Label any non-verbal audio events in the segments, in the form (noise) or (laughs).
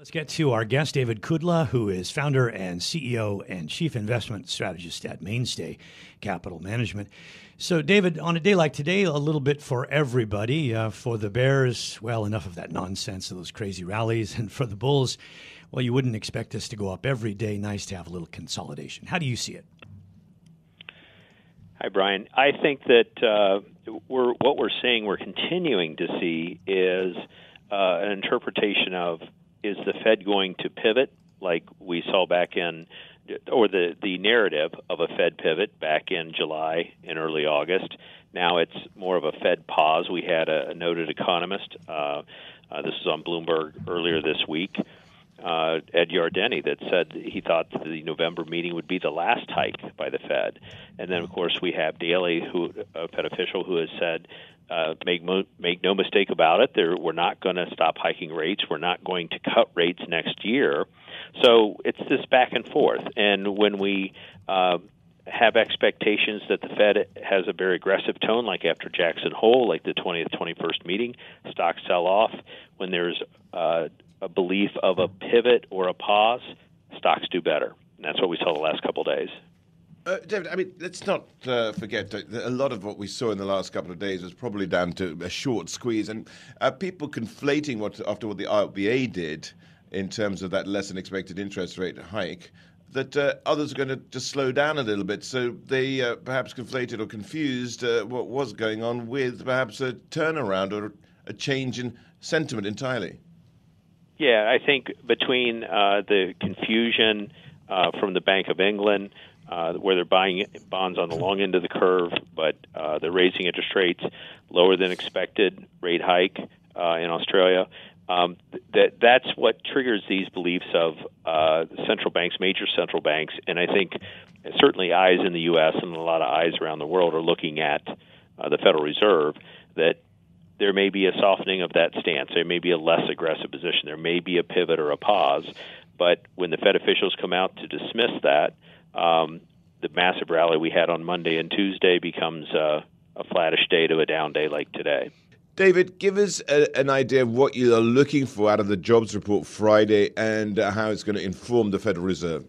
Let's get to our guest, David Kudla, who is founder and CEO and chief investment strategist at Mainstay Capital Management. So, David, on a day like today, a little bit for everybody. Uh, for the Bears, well, enough of that nonsense, of those crazy rallies. (laughs) And for the Bulls, well, you wouldn't expect us to go up every day. Nice to have a little consolidation. How do you see it? Hi, Bryan. I think that uh, we're, what we're seeing, we're continuing to see, is uh, an interpretation of is the Fed going to pivot like we saw back in or the the narrative of a Fed pivot back in July and early August. Now it's more of a Fed pause. We had a, a noted economist. Uh, uh, this was on Bloomberg earlier this week. Uh, Ed Yardeni that said he thought the November meeting would be the last hike by the Fed, and then of course we have Daly, who a Fed official, who has said uh, make mo- make no mistake about it. There, we're not going to stop hiking rates. We're not going to cut rates next year. So it's this back and forth. And when we uh, have expectations that the Fed has a very aggressive tone, like after Jackson Hole, like the 20th, 21st meeting, stocks sell off. When there's uh, a belief of a pivot or a pause, stocks do better. And that's what we saw the last couple of days. Uh, David, I mean, let's not uh, forget that a lot of what we saw in the last couple of days was probably down to a short squeeze, and uh, people conflating what after what the RBA did in terms of that less than expected interest rate hike. That uh, others are going to just slow down a little bit, so they uh, perhaps conflated or confused uh, what was going on with perhaps a turnaround or a change in sentiment entirely. Yeah, I think between the confusion from the Bank of England, uh, where they're buying bonds on the long end of the curve, but uh, they're raising interest rates lower than expected rate hike uh, in Australia. Um, that that's what triggers these beliefs of uh, central banks, major central banks, and I think certainly eyes in the U.S. and a lot of eyes around the world are looking at uh, the Federal Reserve that there may be a softening of that stance. There may be a less aggressive position. There may be a pivot or a pause. But when the Fed officials come out to dismiss that, um, the massive rally we had on Monday and Tuesday becomes uh, a flattish day to a down day like today. David, give us a, an idea of what you are looking for out of the jobs report Friday and uh, how it's going to inform the Federal Reserve.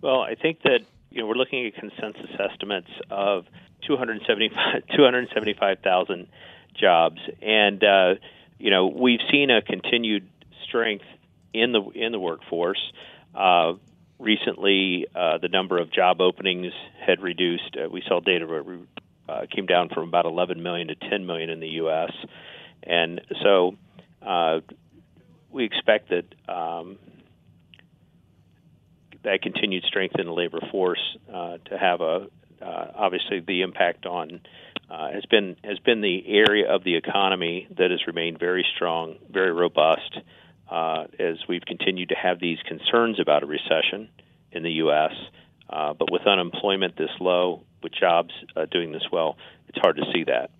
Well, I think that you know we're looking at consensus estimates of 275,000 jobs, and uh, you know we've seen a continued strength in the in the workforce. Uh, recently uh, the number of job openings had reduced. Uh, we saw data uh, came down from about 11 million to 10 million in the U.S. And so uh, we expect that um, that continued strength in the labor force uh, to have a uh, obviously the impact on uh, has been has been the area of the economy that has remained very strong, very robust uh, as we've continued to have these concerns about a recession in the U.S. Uh, but with unemployment this low, with jobs uh, doing this well, it's hard to see that.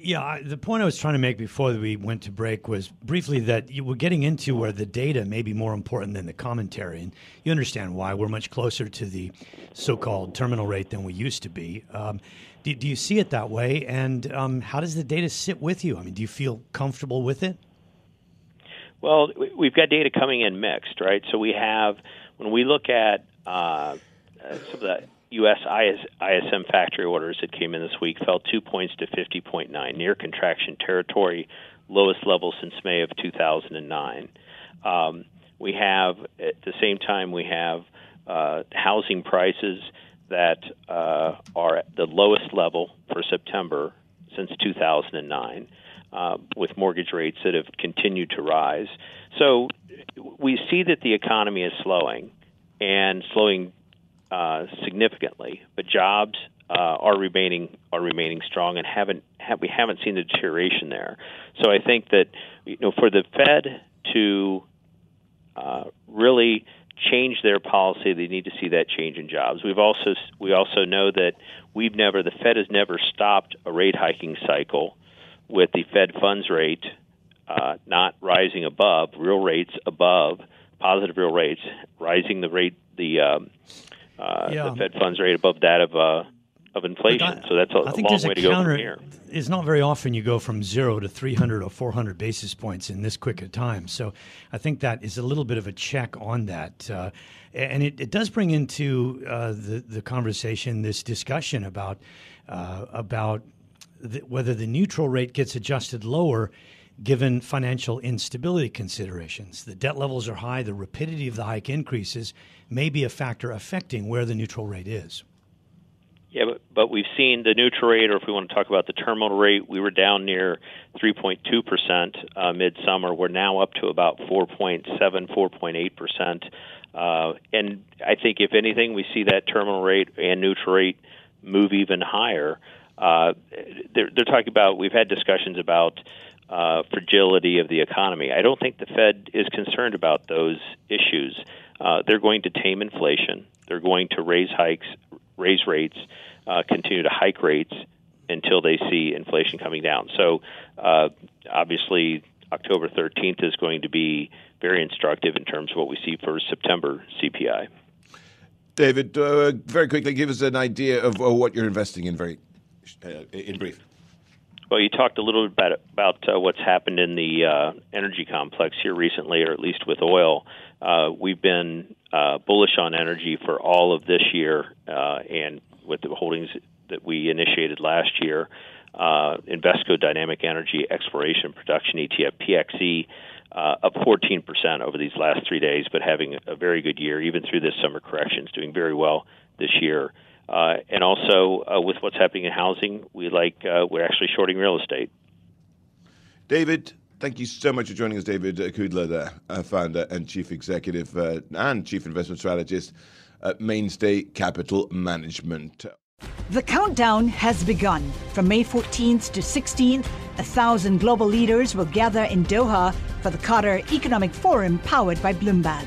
Yeah, the point I was trying to make before we went to break was briefly that you were getting into where the data may be more important than the commentary, and you understand why. We're much closer to the so-called terminal rate than we used to be. Um, do, do, you see it that way? And um, how does the data sit with you? I mean, do you feel comfortable with it? Well, we've got data coming in mixed, right? So we have when we look at uh, some of the U.S. ISM factory orders that came in this week, fell two points to 50.9, near contraction territory, lowest level since May of 2009. Um, we have at the same time we have uh, housing prices that uh, are at the lowest level for September since 2009. uh, with mortgage rates that have continued to rise. So we see that the economy is slowing and slowing uh, significantly, but jobs uh, are remaining are remaining strong and haven't have, we haven't seen the deterioration there. So I think that you know for the Fed to uh, really change their policy, they need to see that change in jobs. We've also we also know that we've never the Fed has never stopped a rate hiking cycle with the Fed funds rate uh, not rising above real rates above positive real rates, rising the rate the um, uh, yeah. the Fed funds rate above that of uh, of inflation. I, so that's a, a long way to go from here. It's not very often you go from zero to 300 or 400 basis points in this quick a time. So I think that is a little bit of a check on that. Uh, and it, it, does bring into uh, the, the conversation this discussion about, uh, about the, whether the neutral rate gets adjusted lower given financial instability considerations. The debt levels are high, the rapidity of the hike increases may be a factor affecting where the neutral rate is. Yeah, but, but we've seen the neutral rate, or if we want to talk about the terminal rate, we were down near 3.2 percent uh, midsummer. We're now up to about 4.7, 4.8 percent. Uh, and I think, if anything, we see that terminal rate and neutral rate move even higher. Uh, they're, they're talking about. We've had discussions about uh, fragility of the economy. I don't think the Fed is concerned about those issues. Uh, they're going to tame inflation. They're going to raise hikes, raise rates, uh, continue to hike rates until they see inflation coming down. So, uh, obviously, October 13th is going to be very instructive in terms of what we see for September CPI. David, uh, very quickly, give us an idea of what you're investing in, very uh, in brief. Well, you talked a little bit about, about uh, what's happened in the uh, energy complex here recently, or at least with oil. Uh, we've been uh, bullish on energy for all of this year, uh, and with the holdings that we initiated last year, uh, Invesco Dynamic Energy Exploration Production ETF (PXE) uh, up 14% over these last three days, but having a very good year even through this summer corrections, doing very well this year. Uh, and also uh, with what's happening in housing, we like uh, we're actually shorting real estate. David, thank you so much for joining us, David Kudla, the uh, founder and chief executive uh, and chief investment strategist at Mainstay Capital Management. The countdown has begun. From May 14th to 16th, a thousand global leaders will gather in Doha for the Qatar Economic Forum powered by Bloomberg.